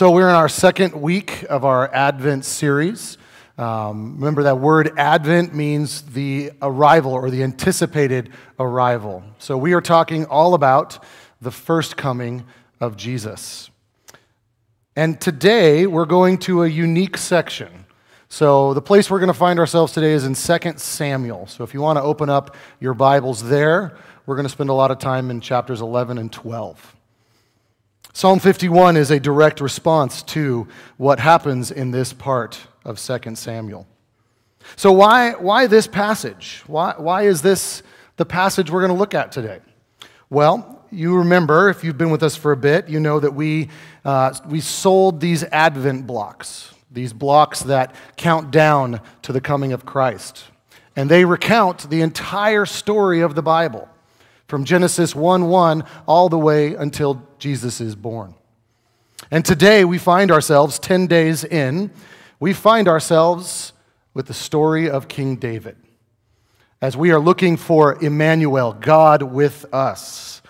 So, we're in our second week of our Advent series. Um, remember that word Advent means the arrival or the anticipated arrival. So, we are talking all about the first coming of Jesus. And today, we're going to a unique section. So, the place we're going to find ourselves today is in 2 Samuel. So, if you want to open up your Bibles there, we're going to spend a lot of time in chapters 11 and 12. Psalm 51 is a direct response to what happens in this part of 2 Samuel. So, why, why this passage? Why, why is this the passage we're going to look at today? Well, you remember, if you've been with us for a bit, you know that we, uh, we sold these Advent blocks, these blocks that count down to the coming of Christ. And they recount the entire story of the Bible from Genesis 1 1 all the way until Jesus is born. And today we find ourselves 10 days in, we find ourselves with the story of King David. As we are looking for Emmanuel, God with us,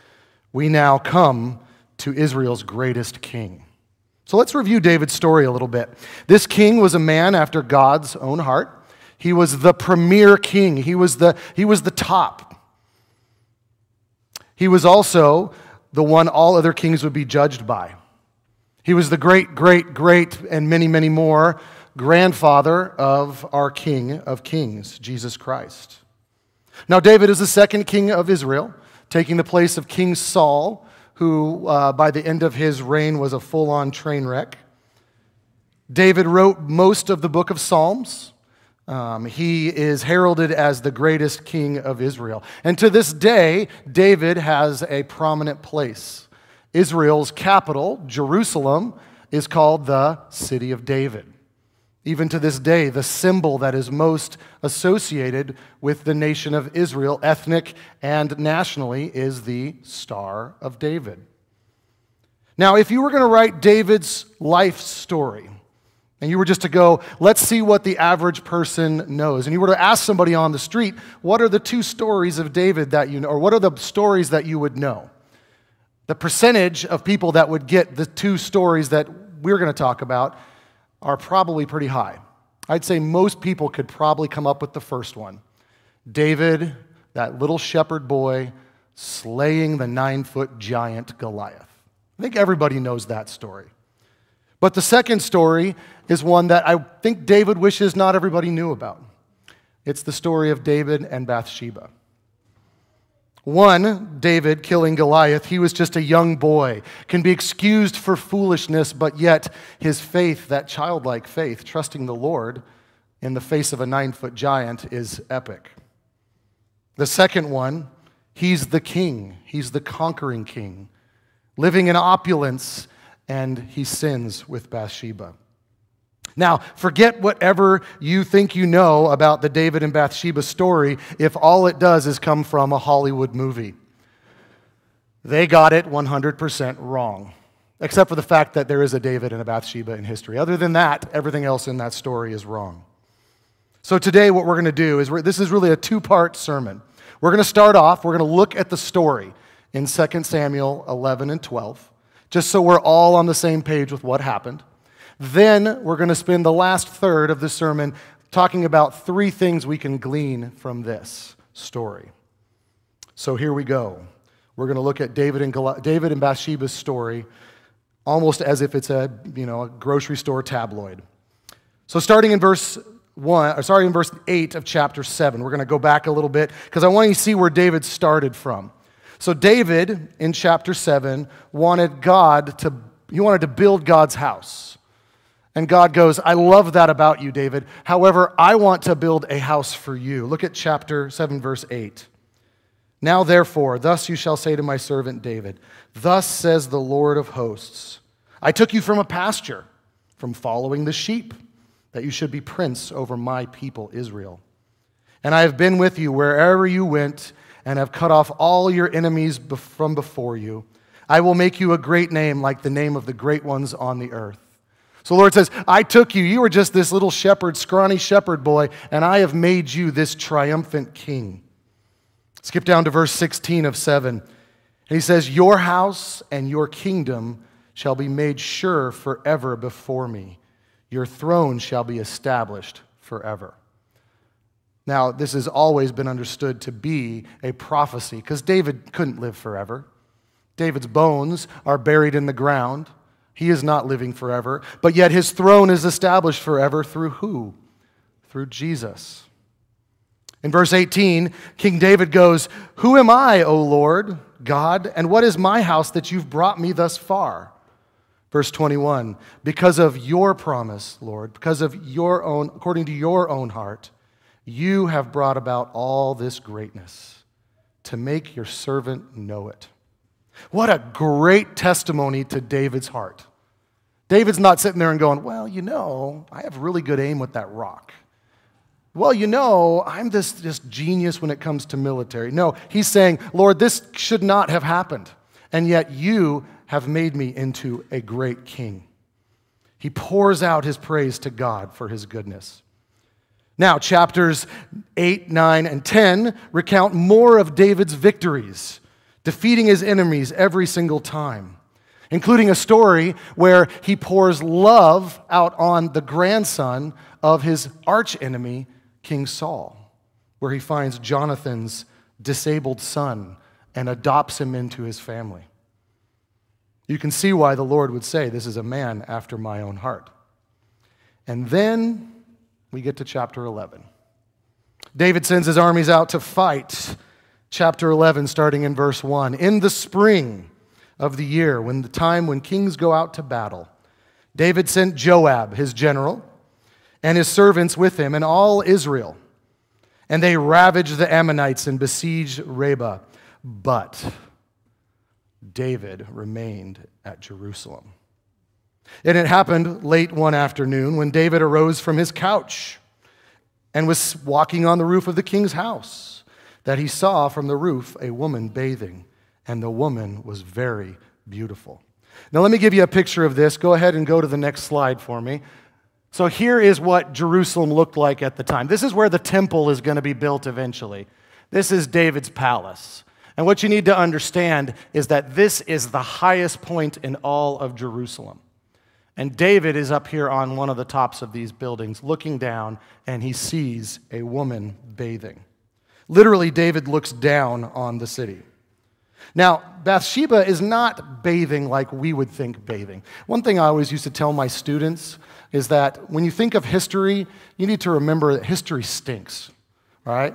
we now come to Israel's greatest king. So let's review David's story a little bit. This king was a man after God's own heart. He was the premier king. He was the, he was the top. He was also the one all other kings would be judged by. He was the great, great, great, and many, many more grandfather of our King of Kings, Jesus Christ. Now, David is the second king of Israel, taking the place of King Saul, who uh, by the end of his reign was a full on train wreck. David wrote most of the book of Psalms. Um, he is heralded as the greatest king of Israel. And to this day, David has a prominent place. Israel's capital, Jerusalem, is called the City of David. Even to this day, the symbol that is most associated with the nation of Israel, ethnic and nationally, is the Star of David. Now, if you were going to write David's life story, and you were just to go, let's see what the average person knows. And you were to ask somebody on the street, what are the two stories of David that you know, or what are the stories that you would know? The percentage of people that would get the two stories that we're going to talk about are probably pretty high. I'd say most people could probably come up with the first one David, that little shepherd boy, slaying the nine foot giant Goliath. I think everybody knows that story. But the second story is one that I think David wishes not everybody knew about. It's the story of David and Bathsheba. One, David killing Goliath, he was just a young boy, can be excused for foolishness, but yet his faith, that childlike faith, trusting the Lord in the face of a nine foot giant, is epic. The second one, he's the king, he's the conquering king, living in opulence and he sins with Bathsheba. Now, forget whatever you think you know about the David and Bathsheba story if all it does is come from a Hollywood movie. They got it 100% wrong, except for the fact that there is a David and a Bathsheba in history. Other than that, everything else in that story is wrong. So, today, what we're going to do is this is really a two part sermon. We're going to start off, we're going to look at the story in 2 Samuel 11 and 12 just so we're all on the same page with what happened. Then we're going to spend the last third of the sermon talking about three things we can glean from this story. So here we go. We're going to look at David and, Gal- David and Bathsheba's story almost as if it's a, you know, a grocery store tabloid. So starting in verse 1, or sorry, in verse 8 of chapter 7, we're going to go back a little bit because I want you to see where David started from. So, David in chapter 7 wanted God to, he wanted to build God's house. And God goes, I love that about you, David. However, I want to build a house for you. Look at chapter 7, verse 8. Now, therefore, thus you shall say to my servant David, Thus says the Lord of hosts I took you from a pasture, from following the sheep, that you should be prince over my people Israel. And I have been with you wherever you went and have cut off all your enemies from before you. I will make you a great name like the name of the great ones on the earth. So the Lord says, I took you. You were just this little shepherd, scrawny shepherd boy, and I have made you this triumphant king. Skip down to verse 16 of 7. And he says, Your house and your kingdom shall be made sure forever before me. Your throne shall be established forever. Now, this has always been understood to be a prophecy because David couldn't live forever. David's bones are buried in the ground. He is not living forever, but yet his throne is established forever through who? Through Jesus. In verse 18, King David goes, Who am I, O Lord God, and what is my house that you've brought me thus far? Verse 21, because of your promise, Lord, because of your own, according to your own heart, you have brought about all this greatness to make your servant know it. What a great testimony to David's heart. David's not sitting there and going, Well, you know, I have really good aim with that rock. Well, you know, I'm this, this genius when it comes to military. No, he's saying, Lord, this should not have happened. And yet you have made me into a great king. He pours out his praise to God for his goodness. Now, chapters 8, 9, and 10 recount more of David's victories, defeating his enemies every single time, including a story where he pours love out on the grandson of his archenemy, King Saul, where he finds Jonathan's disabled son and adopts him into his family. You can see why the Lord would say, This is a man after my own heart. And then we get to chapter 11. David sends his armies out to fight. Chapter 11, starting in verse 1. In the spring of the year, when the time when kings go out to battle, David sent Joab, his general, and his servants with him, and all Israel. And they ravaged the Ammonites and besieged Rabbah. But David remained at Jerusalem. And it happened late one afternoon when David arose from his couch and was walking on the roof of the king's house that he saw from the roof a woman bathing, and the woman was very beautiful. Now, let me give you a picture of this. Go ahead and go to the next slide for me. So here is what Jerusalem looked like at the time. This is where the temple is going to be built eventually. This is David's palace. And what you need to understand is that this is the highest point in all of Jerusalem. And David is up here on one of the tops of these buildings looking down, and he sees a woman bathing. Literally, David looks down on the city. Now, Bathsheba is not bathing like we would think bathing. One thing I always used to tell my students is that when you think of history, you need to remember that history stinks, right?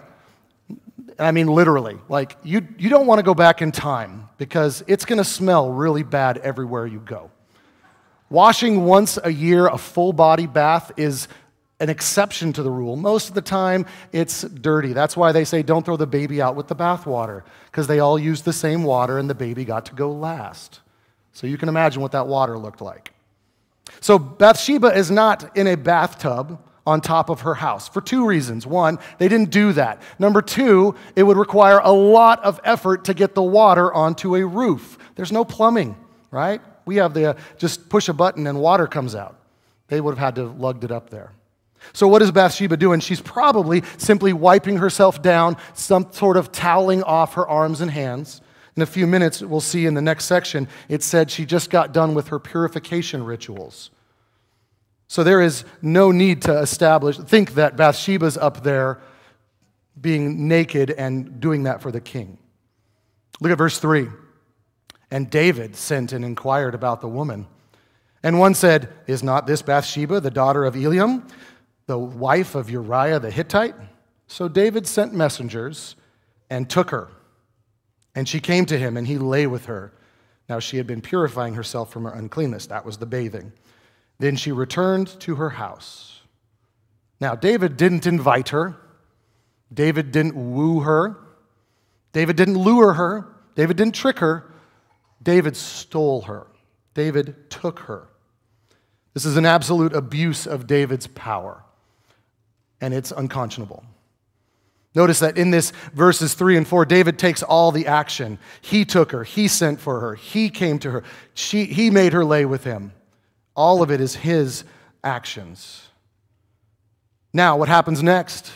I mean, literally. Like, you, you don't want to go back in time because it's going to smell really bad everywhere you go. Washing once a year a full body bath is an exception to the rule. Most of the time, it's dirty. That's why they say don't throw the baby out with the bathwater, because they all used the same water and the baby got to go last. So you can imagine what that water looked like. So Bathsheba is not in a bathtub on top of her house for two reasons. One, they didn't do that. Number two, it would require a lot of effort to get the water onto a roof. There's no plumbing, right? We have the uh, just push a button and water comes out. They would have had to have lugged it up there. So, what is Bathsheba doing? She's probably simply wiping herself down, some sort of toweling off her arms and hands. In a few minutes, we'll see in the next section, it said she just got done with her purification rituals. So there is no need to establish, think that Bathsheba's up there being naked and doing that for the king. Look at verse 3. And David sent and inquired about the woman. And one said, Is not this Bathsheba, the daughter of Eliam, the wife of Uriah the Hittite? So David sent messengers and took her. And she came to him, and he lay with her. Now she had been purifying herself from her uncleanness. That was the bathing. Then she returned to her house. Now, David didn't invite her. David didn't woo her. David didn't lure her. David didn't trick her. David stole her. David took her. This is an absolute abuse of David's power, and it's unconscionable. Notice that in this verses 3 and 4, David takes all the action. He took her, he sent for her, he came to her, she, he made her lay with him. All of it is his actions. Now, what happens next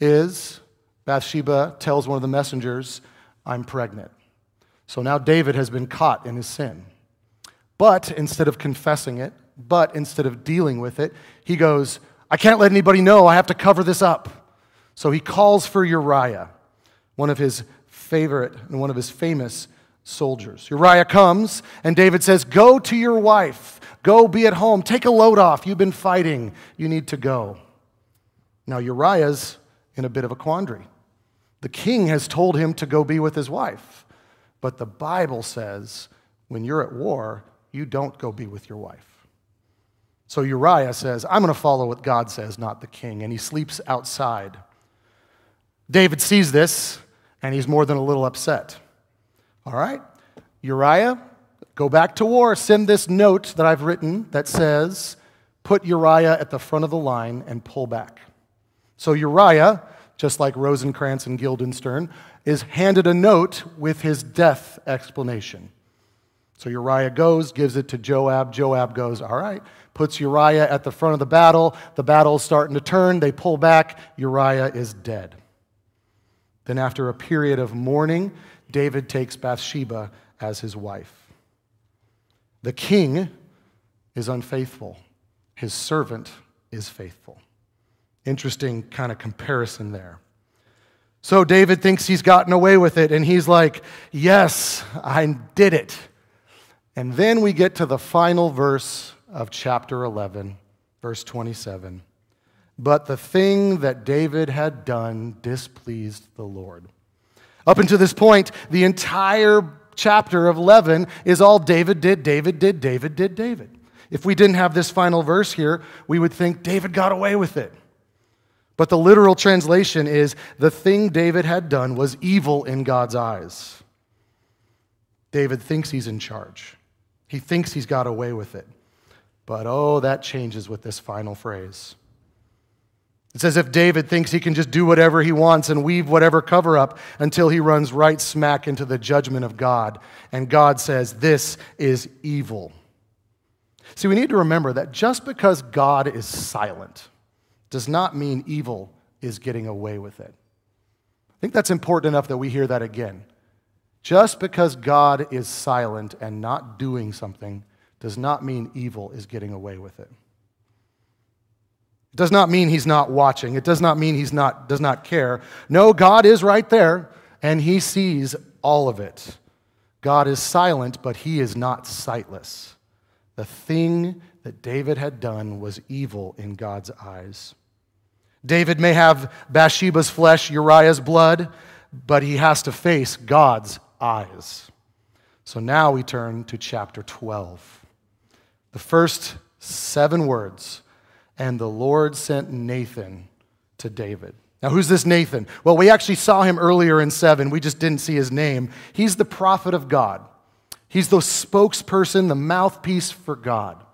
is Bathsheba tells one of the messengers, I'm pregnant. So now David has been caught in his sin. But instead of confessing it, but instead of dealing with it, he goes, I can't let anybody know. I have to cover this up. So he calls for Uriah, one of his favorite and one of his famous soldiers. Uriah comes, and David says, Go to your wife. Go be at home. Take a load off. You've been fighting. You need to go. Now, Uriah's in a bit of a quandary. The king has told him to go be with his wife. But the Bible says when you're at war, you don't go be with your wife. So Uriah says, I'm going to follow what God says, not the king. And he sleeps outside. David sees this, and he's more than a little upset. All right, Uriah, go back to war. Send this note that I've written that says, put Uriah at the front of the line and pull back. So Uriah, just like Rosencrantz and Guildenstern, is handed a note with his death explanation. So Uriah goes, gives it to Joab. Joab goes, All right, puts Uriah at the front of the battle. The battle's starting to turn. They pull back. Uriah is dead. Then, after a period of mourning, David takes Bathsheba as his wife. The king is unfaithful, his servant is faithful. Interesting kind of comparison there. So David thinks he's gotten away with it, and he's like, Yes, I did it. And then we get to the final verse of chapter 11, verse 27. But the thing that David had done displeased the Lord. Up until this point, the entire chapter of 11 is all David did, David did, David did, David. If we didn't have this final verse here, we would think David got away with it. But the literal translation is the thing David had done was evil in God's eyes. David thinks he's in charge, he thinks he's got away with it. But oh, that changes with this final phrase. It's as if David thinks he can just do whatever he wants and weave whatever cover up until he runs right smack into the judgment of God. And God says, This is evil. See, we need to remember that just because God is silent, does not mean evil is getting away with it. I think that's important enough that we hear that again. Just because God is silent and not doing something does not mean evil is getting away with it. It does not mean he's not watching. It does not mean he's not does not care. No, God is right there and he sees all of it. God is silent, but he is not sightless. The thing that David had done was evil in God's eyes. David may have Bathsheba's flesh, Uriah's blood, but he has to face God's eyes. So now we turn to chapter 12. The first seven words, and the Lord sent Nathan to David. Now, who's this Nathan? Well, we actually saw him earlier in 7. We just didn't see his name. He's the prophet of God, he's the spokesperson, the mouthpiece for God.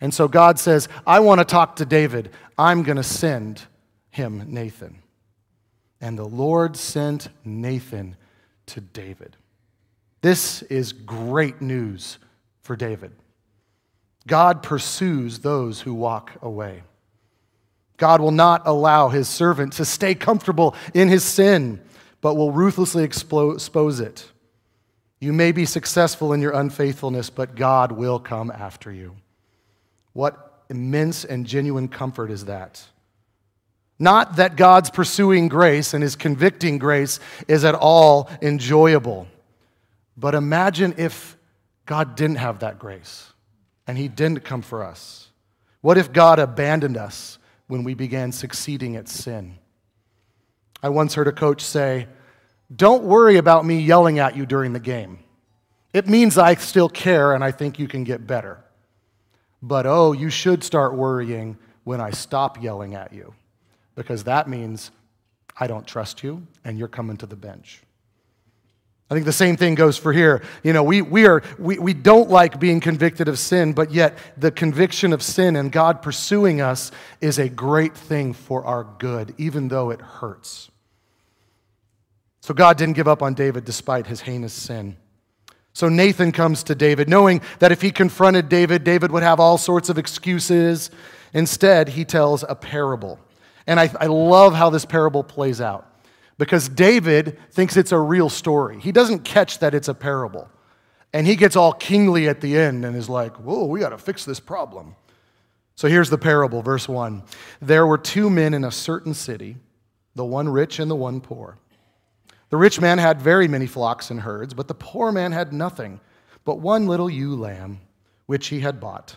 And so God says, I want to talk to David. I'm going to send him Nathan. And the Lord sent Nathan to David. This is great news for David. God pursues those who walk away. God will not allow his servant to stay comfortable in his sin, but will ruthlessly expose it. You may be successful in your unfaithfulness, but God will come after you. What immense and genuine comfort is that? Not that God's pursuing grace and his convicting grace is at all enjoyable. But imagine if God didn't have that grace and he didn't come for us. What if God abandoned us when we began succeeding at sin? I once heard a coach say, Don't worry about me yelling at you during the game. It means I still care and I think you can get better. But oh, you should start worrying when I stop yelling at you because that means I don't trust you and you're coming to the bench. I think the same thing goes for here. You know, we, we, are, we, we don't like being convicted of sin, but yet the conviction of sin and God pursuing us is a great thing for our good, even though it hurts. So God didn't give up on David despite his heinous sin. So Nathan comes to David, knowing that if he confronted David, David would have all sorts of excuses. Instead, he tells a parable. And I, I love how this parable plays out because David thinks it's a real story. He doesn't catch that it's a parable. And he gets all kingly at the end and is like, whoa, we got to fix this problem. So here's the parable, verse 1. There were two men in a certain city, the one rich and the one poor. The rich man had very many flocks and herds, but the poor man had nothing but one little ewe lamb, which he had bought.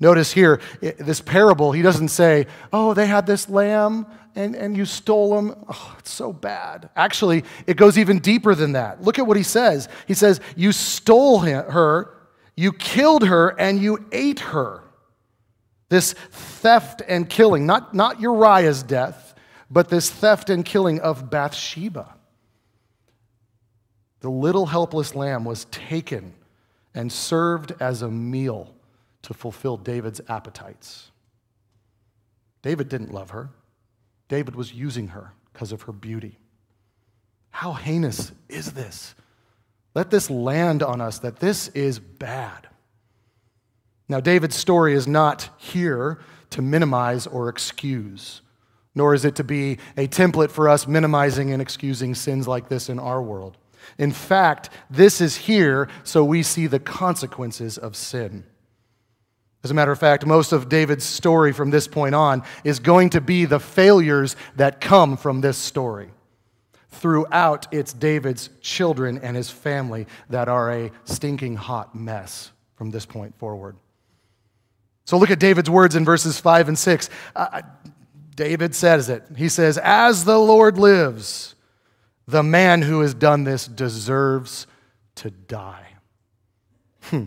Notice here, this parable, he doesn't say, Oh, they had this lamb and, and you stole them. Oh, it's so bad. Actually, it goes even deeper than that. Look at what he says. He says, You stole her, you killed her, and you ate her. This theft and killing, not, not Uriah's death, but this theft and killing of Bathsheba. The little helpless lamb was taken and served as a meal to fulfill David's appetites. David didn't love her, David was using her because of her beauty. How heinous is this? Let this land on us that this is bad. Now, David's story is not here to minimize or excuse, nor is it to be a template for us minimizing and excusing sins like this in our world. In fact, this is here so we see the consequences of sin. As a matter of fact, most of David's story from this point on is going to be the failures that come from this story. Throughout, it's David's children and his family that are a stinking hot mess from this point forward. So look at David's words in verses 5 and 6. Uh, David says it. He says, As the Lord lives, the man who has done this deserves to die. Hmm.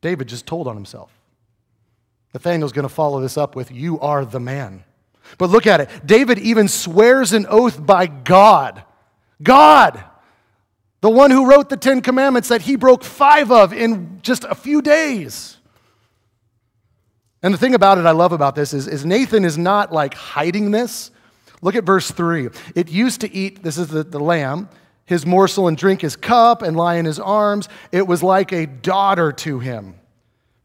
David just told on himself. Nathaniel's going to follow this up with, You are the man. But look at it. David even swears an oath by God. God, the one who wrote the Ten Commandments that he broke five of in just a few days. And the thing about it I love about this is, is Nathan is not like hiding this. Look at verse 3. It used to eat, this is the, the lamb, his morsel and drink his cup and lie in his arms. It was like a daughter to him,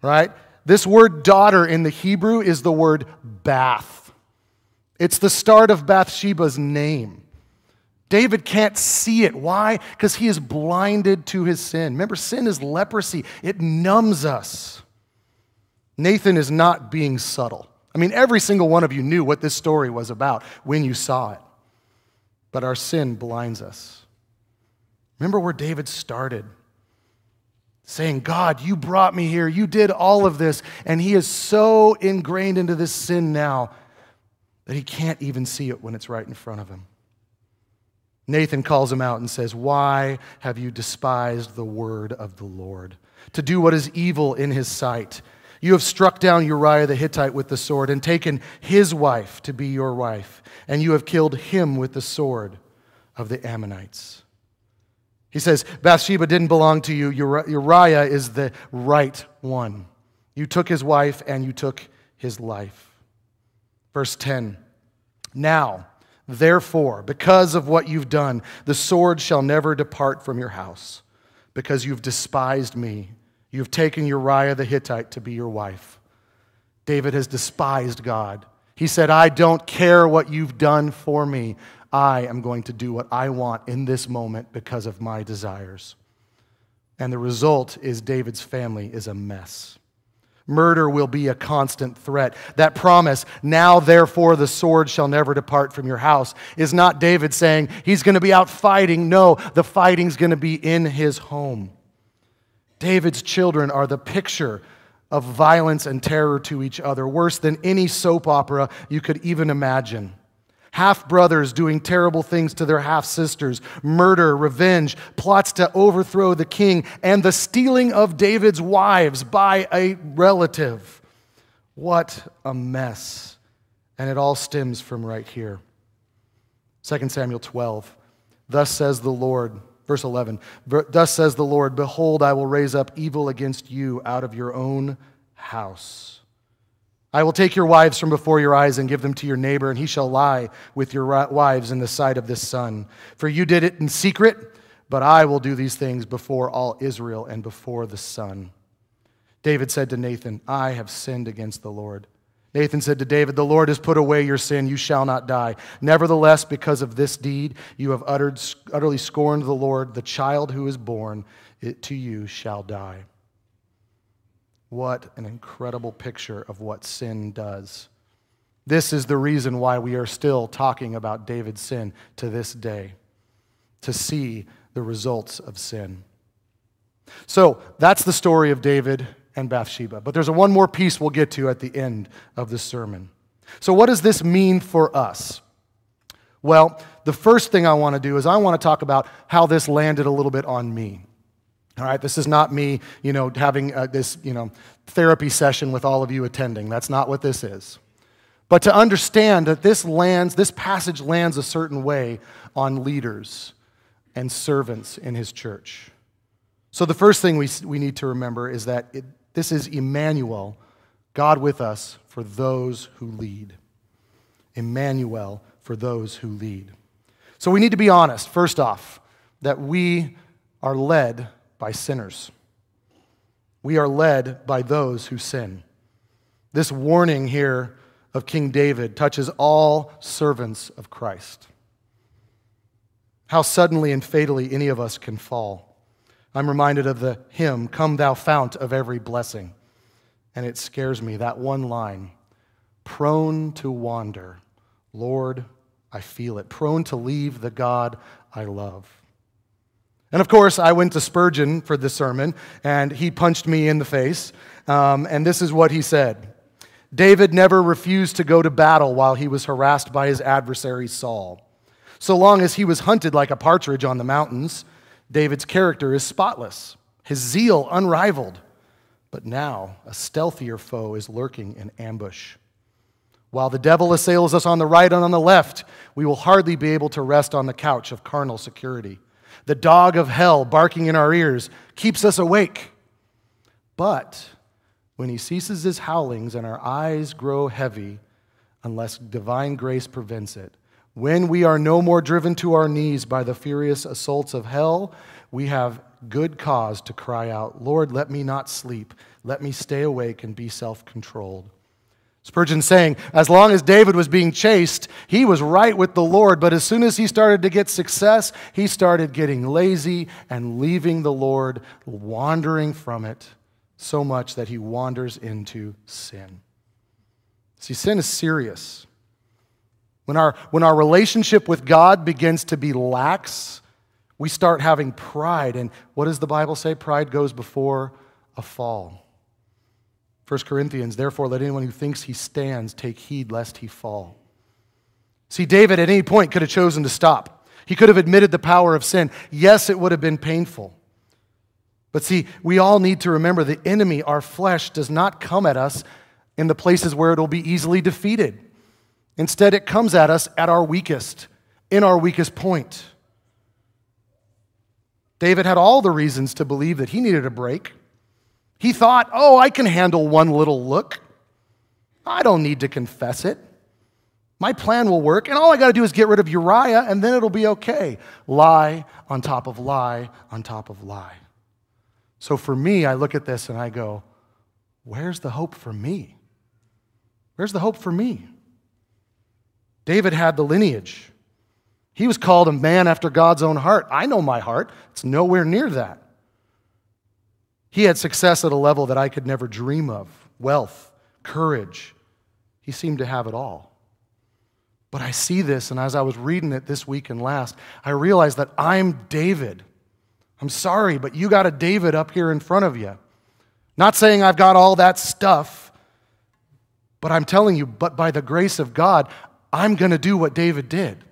right? This word daughter in the Hebrew is the word bath. It's the start of Bathsheba's name. David can't see it. Why? Because he is blinded to his sin. Remember, sin is leprosy, it numbs us. Nathan is not being subtle. I mean, every single one of you knew what this story was about when you saw it. But our sin blinds us. Remember where David started saying, God, you brought me here. You did all of this. And he is so ingrained into this sin now that he can't even see it when it's right in front of him. Nathan calls him out and says, Why have you despised the word of the Lord? To do what is evil in his sight. You have struck down Uriah the Hittite with the sword and taken his wife to be your wife, and you have killed him with the sword of the Ammonites. He says, Bathsheba didn't belong to you. Uriah is the right one. You took his wife and you took his life. Verse 10 Now, therefore, because of what you've done, the sword shall never depart from your house, because you've despised me. You've taken Uriah the Hittite to be your wife. David has despised God. He said, I don't care what you've done for me. I am going to do what I want in this moment because of my desires. And the result is David's family is a mess. Murder will be a constant threat. That promise, now therefore the sword shall never depart from your house, is not David saying he's going to be out fighting. No, the fighting's going to be in his home. David's children are the picture of violence and terror to each other, worse than any soap opera you could even imagine half brothers doing terrible things to their half sisters, murder, revenge, plots to overthrow the king, and the stealing of David's wives by a relative. What a mess. And it all stems from right here. 2 Samuel 12. Thus says the Lord, verse 11, thus says the Lord, Behold, I will raise up evil against you out of your own house. I will take your wives from before your eyes and give them to your neighbor, and he shall lie with your wives in the sight of this sun. For you did it in secret, but I will do these things before all Israel and before the sun. David said to Nathan, I have sinned against the Lord. Nathan said to David, The Lord has put away your sin. You shall not die. Nevertheless, because of this deed, you have uttered, utterly scorned the Lord. The child who is born to you shall die. What an incredible picture of what sin does. This is the reason why we are still talking about David's sin to this day, to see the results of sin. So that's the story of David and Bathsheba. But there's a one more piece we'll get to at the end of this sermon. So, what does this mean for us? Well, the first thing I want to do is I want to talk about how this landed a little bit on me. All right, this is not me, you know, having uh, this, you know, therapy session with all of you attending. That's not what this is. But to understand that this lands, this passage lands a certain way on leaders and servants in his church. So the first thing we, we need to remember is that it, this is Emmanuel, God with us for those who lead. Emmanuel for those who lead. So we need to be honest, first off, that we are led by sinners. We are led by those who sin. This warning here of King David touches all servants of Christ. How suddenly and fatally any of us can fall. I'm reminded of the hymn, Come Thou Fount of Every Blessing. And it scares me, that one line prone to wander. Lord, I feel it. Prone to leave the God I love. And of course, I went to Spurgeon for this sermon, and he punched me in the face. Um, and this is what he said David never refused to go to battle while he was harassed by his adversary Saul. So long as he was hunted like a partridge on the mountains, David's character is spotless, his zeal unrivaled. But now a stealthier foe is lurking in ambush. While the devil assails us on the right and on the left, we will hardly be able to rest on the couch of carnal security. The dog of hell barking in our ears keeps us awake. But when he ceases his howlings and our eyes grow heavy, unless divine grace prevents it, when we are no more driven to our knees by the furious assaults of hell, we have good cause to cry out, Lord, let me not sleep. Let me stay awake and be self controlled. Spurgeon saying, as long as David was being chased, he was right with the Lord, but as soon as he started to get success, he started getting lazy and leaving the Lord, wandering from it so much that he wanders into sin. See, sin is serious. When our, when our relationship with God begins to be lax, we start having pride. And what does the Bible say? Pride goes before a fall. 1 Corinthians, therefore, let anyone who thinks he stands take heed lest he fall. See, David at any point could have chosen to stop. He could have admitted the power of sin. Yes, it would have been painful. But see, we all need to remember the enemy, our flesh, does not come at us in the places where it'll be easily defeated. Instead, it comes at us at our weakest, in our weakest point. David had all the reasons to believe that he needed a break. He thought, oh, I can handle one little look. I don't need to confess it. My plan will work, and all I got to do is get rid of Uriah, and then it'll be okay. Lie on top of lie on top of lie. So for me, I look at this and I go, where's the hope for me? Where's the hope for me? David had the lineage. He was called a man after God's own heart. I know my heart, it's nowhere near that. He had success at a level that I could never dream of wealth, courage. He seemed to have it all. But I see this, and as I was reading it this week and last, I realized that I'm David. I'm sorry, but you got a David up here in front of you. Not saying I've got all that stuff, but I'm telling you, but by the grace of God, I'm going to do what David did.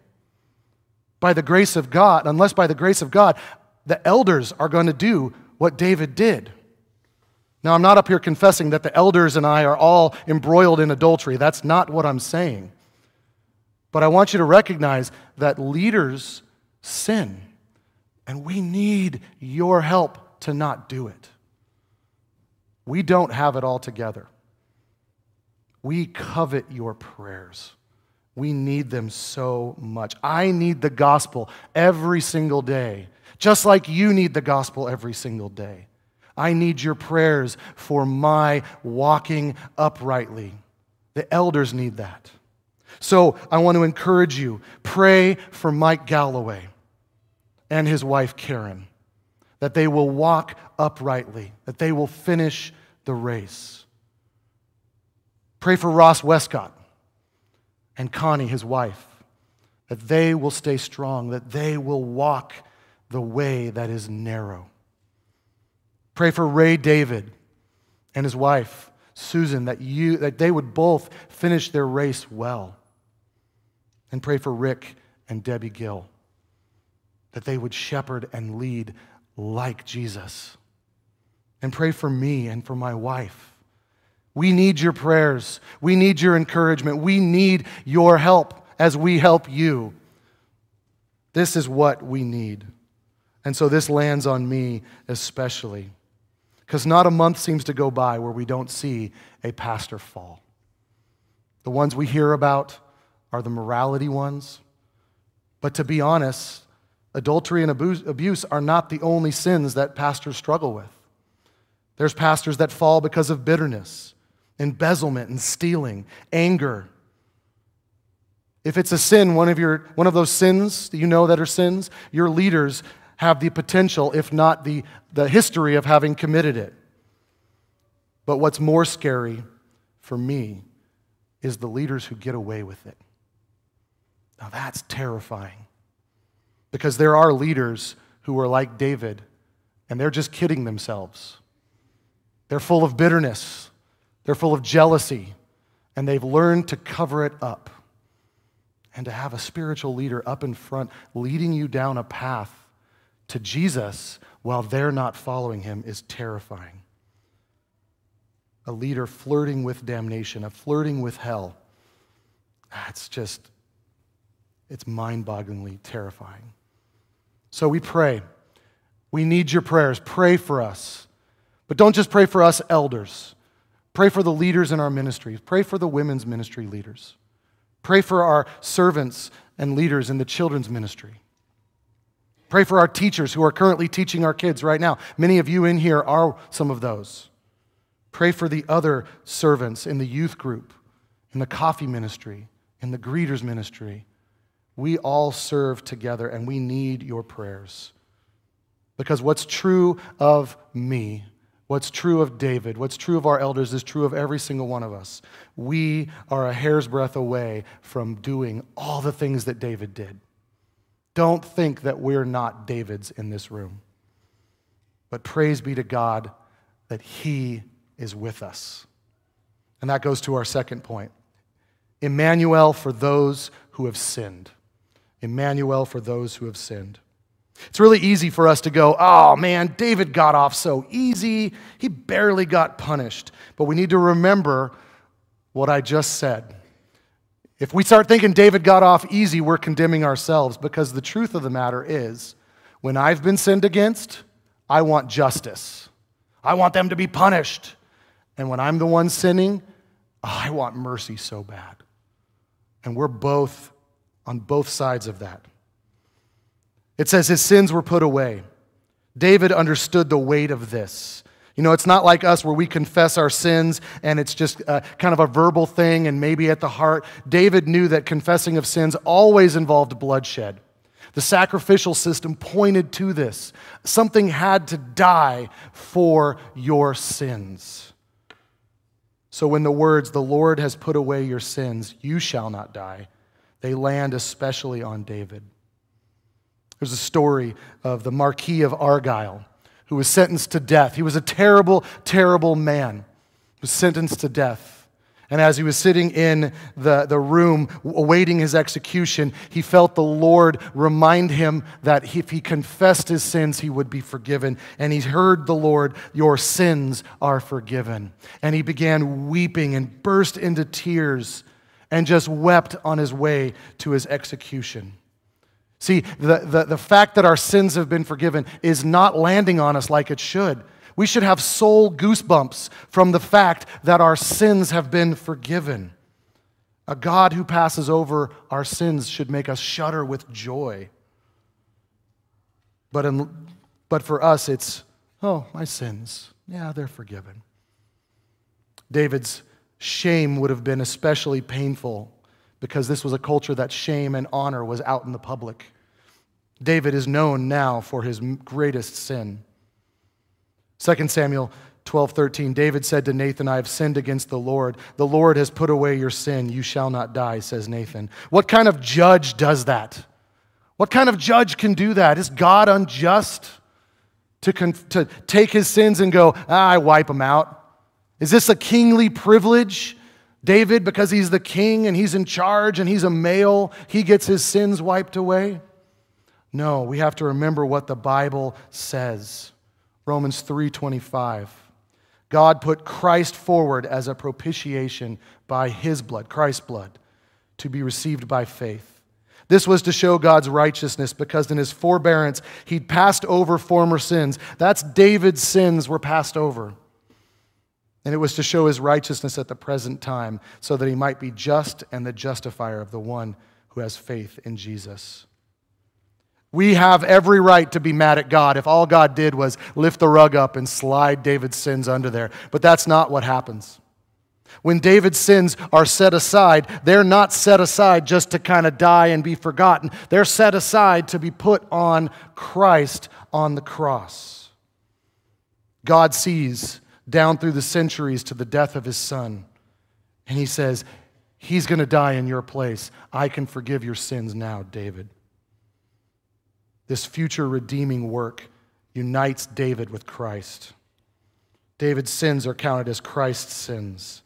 By the grace of God, unless by the grace of God, the elders are going to do what David did. Now, I'm not up here confessing that the elders and I are all embroiled in adultery. That's not what I'm saying. But I want you to recognize that leaders sin, and we need your help to not do it. We don't have it all together. We covet your prayers. We need them so much. I need the gospel every single day, just like you need the gospel every single day. I need your prayers for my walking uprightly. The elders need that. So I want to encourage you pray for Mike Galloway and his wife Karen, that they will walk uprightly, that they will finish the race. Pray for Ross Westcott and Connie, his wife, that they will stay strong, that they will walk the way that is narrow. Pray for Ray David and his wife, Susan, that, you, that they would both finish their race well. And pray for Rick and Debbie Gill, that they would shepherd and lead like Jesus. And pray for me and for my wife. We need your prayers. We need your encouragement. We need your help as we help you. This is what we need. And so this lands on me especially. Because not a month seems to go by where we don't see a pastor fall. The ones we hear about are the morality ones. But to be honest, adultery and abuse are not the only sins that pastors struggle with. There's pastors that fall because of bitterness, embezzlement and stealing, anger. If it's a sin, one of, your, one of those sins that you know that are sins, your leaders have the potential, if not the, the history, of having committed it. But what's more scary for me is the leaders who get away with it. Now that's terrifying. Because there are leaders who are like David, and they're just kidding themselves. They're full of bitterness, they're full of jealousy, and they've learned to cover it up. And to have a spiritual leader up in front leading you down a path to Jesus while they're not following him is terrifying. A leader flirting with damnation, a flirting with hell. That's just, it's mind bogglingly terrifying. So we pray. We need your prayers. Pray for us. But don't just pray for us elders. Pray for the leaders in our ministries. Pray for the women's ministry leaders. Pray for our servants and leaders in the children's ministry. Pray for our teachers who are currently teaching our kids right now. Many of you in here are some of those. Pray for the other servants in the youth group, in the coffee ministry, in the greeters ministry. We all serve together and we need your prayers. Because what's true of me, what's true of David, what's true of our elders is true of every single one of us. We are a hair's breadth away from doing all the things that David did. Don't think that we're not Davids in this room. But praise be to God that He is with us. And that goes to our second point Emmanuel for those who have sinned. Emmanuel for those who have sinned. It's really easy for us to go, oh man, David got off so easy. He barely got punished. But we need to remember what I just said. If we start thinking David got off easy, we're condemning ourselves because the truth of the matter is when I've been sinned against, I want justice. I want them to be punished. And when I'm the one sinning, I want mercy so bad. And we're both on both sides of that. It says his sins were put away. David understood the weight of this. You know, it's not like us where we confess our sins and it's just a, kind of a verbal thing and maybe at the heart. David knew that confessing of sins always involved bloodshed. The sacrificial system pointed to this. Something had to die for your sins. So when the words, the Lord has put away your sins, you shall not die, they land especially on David. There's a story of the Marquis of Argyle who was sentenced to death. He was a terrible, terrible man. He was sentenced to death. And as he was sitting in the, the room awaiting his execution, he felt the Lord remind him that if he confessed his sins, he would be forgiven. And he heard the Lord, Your sins are forgiven. And he began weeping and burst into tears and just wept on his way to his execution. See, the, the, the fact that our sins have been forgiven is not landing on us like it should. We should have soul goosebumps from the fact that our sins have been forgiven. A God who passes over our sins should make us shudder with joy. But, in, but for us, it's, oh, my sins. Yeah, they're forgiven. David's shame would have been especially painful because this was a culture that shame and honor was out in the public. David is known now for his greatest sin. 2 Samuel 12, 13, David said to Nathan, I have sinned against the Lord. The Lord has put away your sin. You shall not die, says Nathan. What kind of judge does that? What kind of judge can do that? Is God unjust to, con- to take his sins and go, ah, I wipe them out? Is this a kingly privilege? David, because he's the king and he's in charge and he's a male, he gets his sins wiped away? No, we have to remember what the Bible says. Romans 3:25. God put Christ forward as a propitiation by his blood, Christ's blood, to be received by faith. This was to show God's righteousness because in his forbearance he'd passed over former sins. That's David's sins were passed over. And it was to show his righteousness at the present time so that he might be just and the justifier of the one who has faith in Jesus. We have every right to be mad at God if all God did was lift the rug up and slide David's sins under there. But that's not what happens. When David's sins are set aside, they're not set aside just to kind of die and be forgotten. They're set aside to be put on Christ on the cross. God sees down through the centuries to the death of his son, and he says, He's going to die in your place. I can forgive your sins now, David. This future redeeming work unites David with Christ. David's sins are counted as Christ's sins.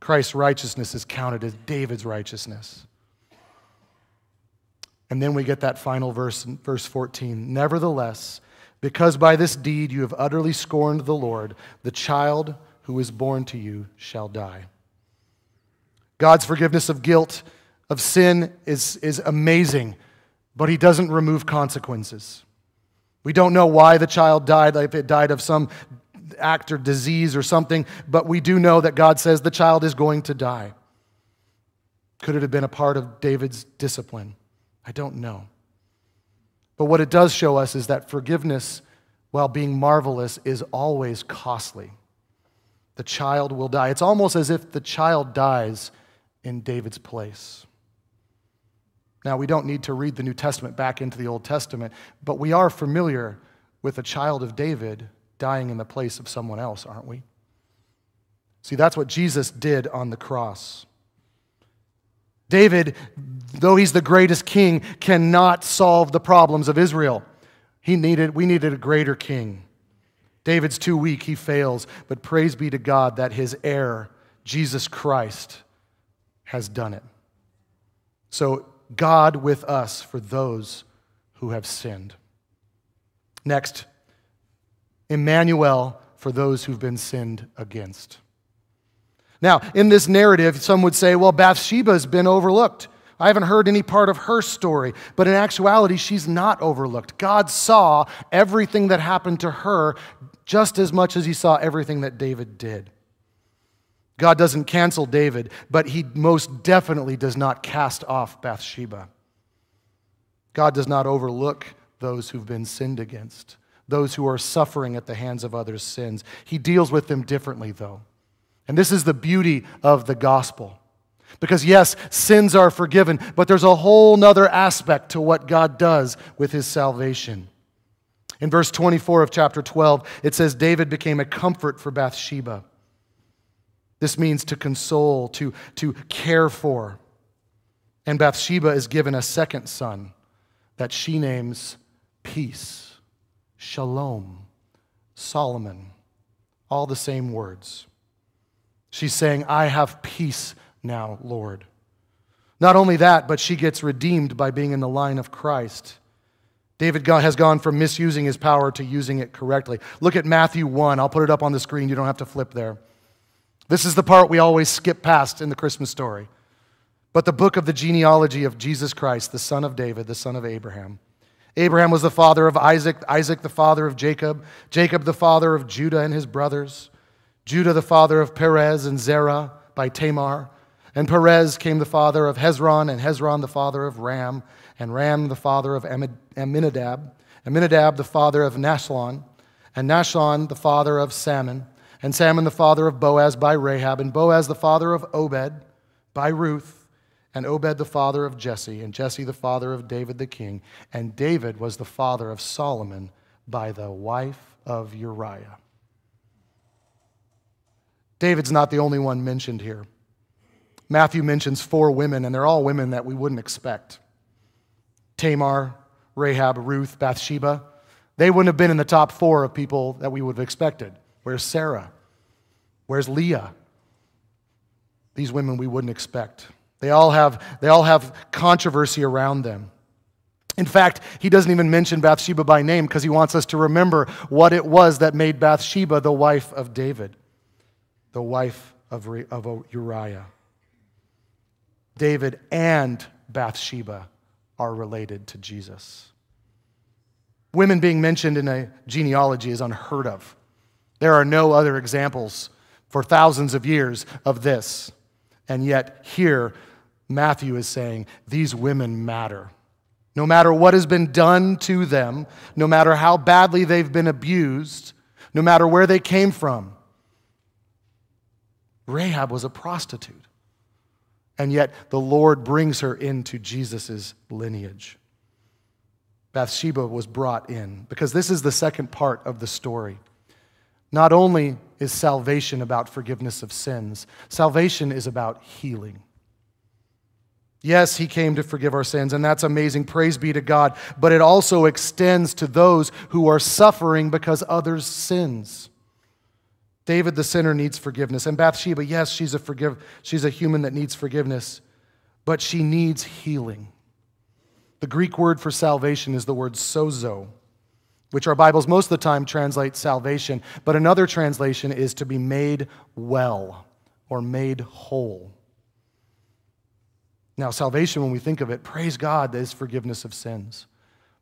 Christ's righteousness is counted as David's righteousness. And then we get that final verse verse 14. Nevertheless, because by this deed you have utterly scorned the Lord, the child who is born to you shall die. God's forgiveness of guilt, of sin, is, is amazing but he doesn't remove consequences. We don't know why the child died, if it died of some act or disease or something, but we do know that God says the child is going to die. Could it have been a part of David's discipline? I don't know. But what it does show us is that forgiveness, while being marvelous, is always costly. The child will die. It's almost as if the child dies in David's place. Now, we don't need to read the New Testament back into the Old Testament, but we are familiar with a child of David dying in the place of someone else, aren't we? See, that's what Jesus did on the cross. David, though he's the greatest king, cannot solve the problems of Israel. He needed, we needed a greater king. David's too weak, he fails, but praise be to God that his heir, Jesus Christ, has done it. So God with us for those who have sinned. Next, Emmanuel for those who've been sinned against. Now, in this narrative, some would say, well, Bathsheba's been overlooked. I haven't heard any part of her story, but in actuality, she's not overlooked. God saw everything that happened to her just as much as he saw everything that David did. God doesn't cancel David, but he most definitely does not cast off Bathsheba. God does not overlook those who've been sinned against, those who are suffering at the hands of others' sins. He deals with them differently, though. And this is the beauty of the gospel. Because, yes, sins are forgiven, but there's a whole nother aspect to what God does with his salvation. In verse 24 of chapter 12, it says David became a comfort for Bathsheba. This means to console, to, to care for. And Bathsheba is given a second son that she names Peace, Shalom, Solomon, all the same words. She's saying, I have peace now, Lord. Not only that, but she gets redeemed by being in the line of Christ. David has gone from misusing his power to using it correctly. Look at Matthew 1. I'll put it up on the screen. You don't have to flip there. This is the part we always skip past in the Christmas story. But the book of the genealogy of Jesus Christ, the son of David, the son of Abraham. Abraham was the father of Isaac, Isaac the father of Jacob, Jacob the father of Judah and his brothers, Judah the father of Perez and Zerah by Tamar. And Perez came the father of Hezron, and Hezron the father of Ram, and Ram the father of Amminadab, Amminadab the father of Nahshon, and Nahshon the father of Salmon, and Salmon the father of Boaz by Rahab, and Boaz the father of Obed by Ruth, and Obed the father of Jesse, and Jesse the father of David the king, and David was the father of Solomon by the wife of Uriah. David's not the only one mentioned here. Matthew mentions four women, and they're all women that we wouldn't expect Tamar, Rahab, Ruth, Bathsheba. They wouldn't have been in the top four of people that we would have expected. Where's Sarah? Where's Leah? These women we wouldn't expect. They all have, they all have controversy around them. In fact, he doesn't even mention Bathsheba by name because he wants us to remember what it was that made Bathsheba the wife of David, the wife of, of Uriah. David and Bathsheba are related to Jesus. Women being mentioned in a genealogy is unheard of. There are no other examples for thousands of years of this. And yet, here, Matthew is saying these women matter. No matter what has been done to them, no matter how badly they've been abused, no matter where they came from, Rahab was a prostitute and yet the Lord brings her into Jesus' lineage. Bathsheba was brought in because this is the second part of the story. Not only is salvation about forgiveness of sins, salvation is about healing. Yes, he came to forgive our sins, and that's amazing. Praise be to God. But it also extends to those who are suffering because others' sins. David the sinner needs forgiveness. And Bathsheba, yes, she's a, forgive, she's a human that needs forgiveness, but she needs healing. The Greek word for salvation is the word sozo, which our Bibles most of the time translate salvation, but another translation is to be made well or made whole. Now, salvation, when we think of it, praise God, is forgiveness of sins.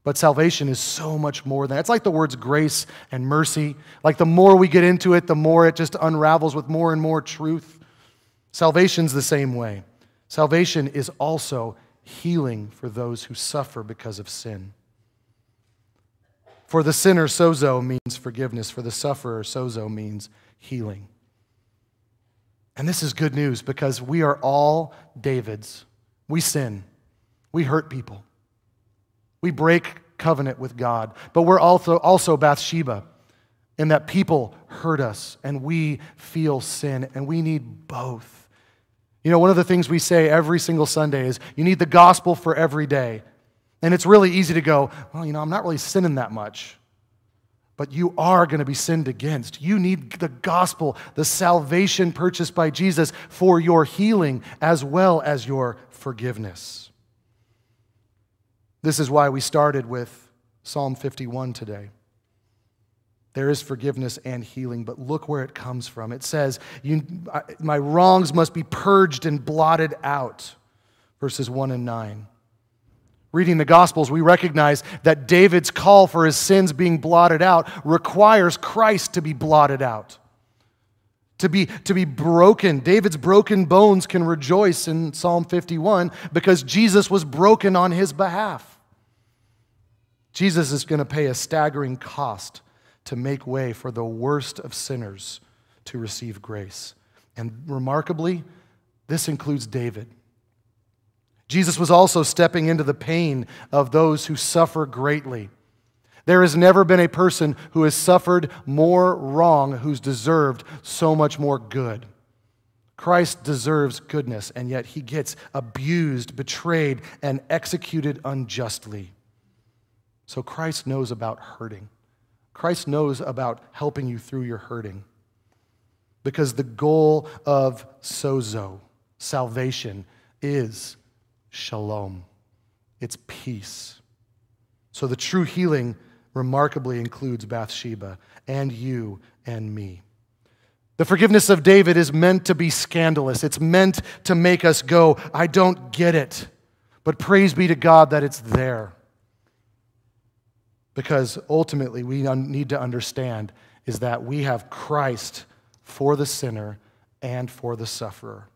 But salvation is so much more than it's like the words grace and mercy. Like the more we get into it, the more it just unravels with more and more truth. Salvation's the same way. Salvation is also healing for those who suffer because of sin. For the sinner, sozo means forgiveness. For the sufferer, sozo means healing. And this is good news because we are all Davids. We sin, we hurt people. We break covenant with God, but we're also, also Bathsheba in that people hurt us and we feel sin and we need both. You know, one of the things we say every single Sunday is you need the gospel for every day. And it's really easy to go, well, you know, I'm not really sinning that much. But you are going to be sinned against. You need the gospel, the salvation purchased by Jesus for your healing as well as your forgiveness. This is why we started with Psalm 51 today. There is forgiveness and healing, but look where it comes from. It says, My wrongs must be purged and blotted out, verses 1 and 9. Reading the Gospels, we recognize that David's call for his sins being blotted out requires Christ to be blotted out, to be, to be broken. David's broken bones can rejoice in Psalm 51 because Jesus was broken on his behalf. Jesus is going to pay a staggering cost to make way for the worst of sinners to receive grace. And remarkably, this includes David. Jesus was also stepping into the pain of those who suffer greatly. There has never been a person who has suffered more wrong who's deserved so much more good. Christ deserves goodness, and yet he gets abused, betrayed, and executed unjustly. So Christ knows about hurting. Christ knows about helping you through your hurting. Because the goal of sozo, salvation, is shalom. It's peace. So the true healing remarkably includes Bathsheba and you and me. The forgiveness of David is meant to be scandalous. It's meant to make us go, I don't get it. But praise be to God that it's there. Because ultimately, we need to understand is that we have Christ for the sinner and for the sufferer.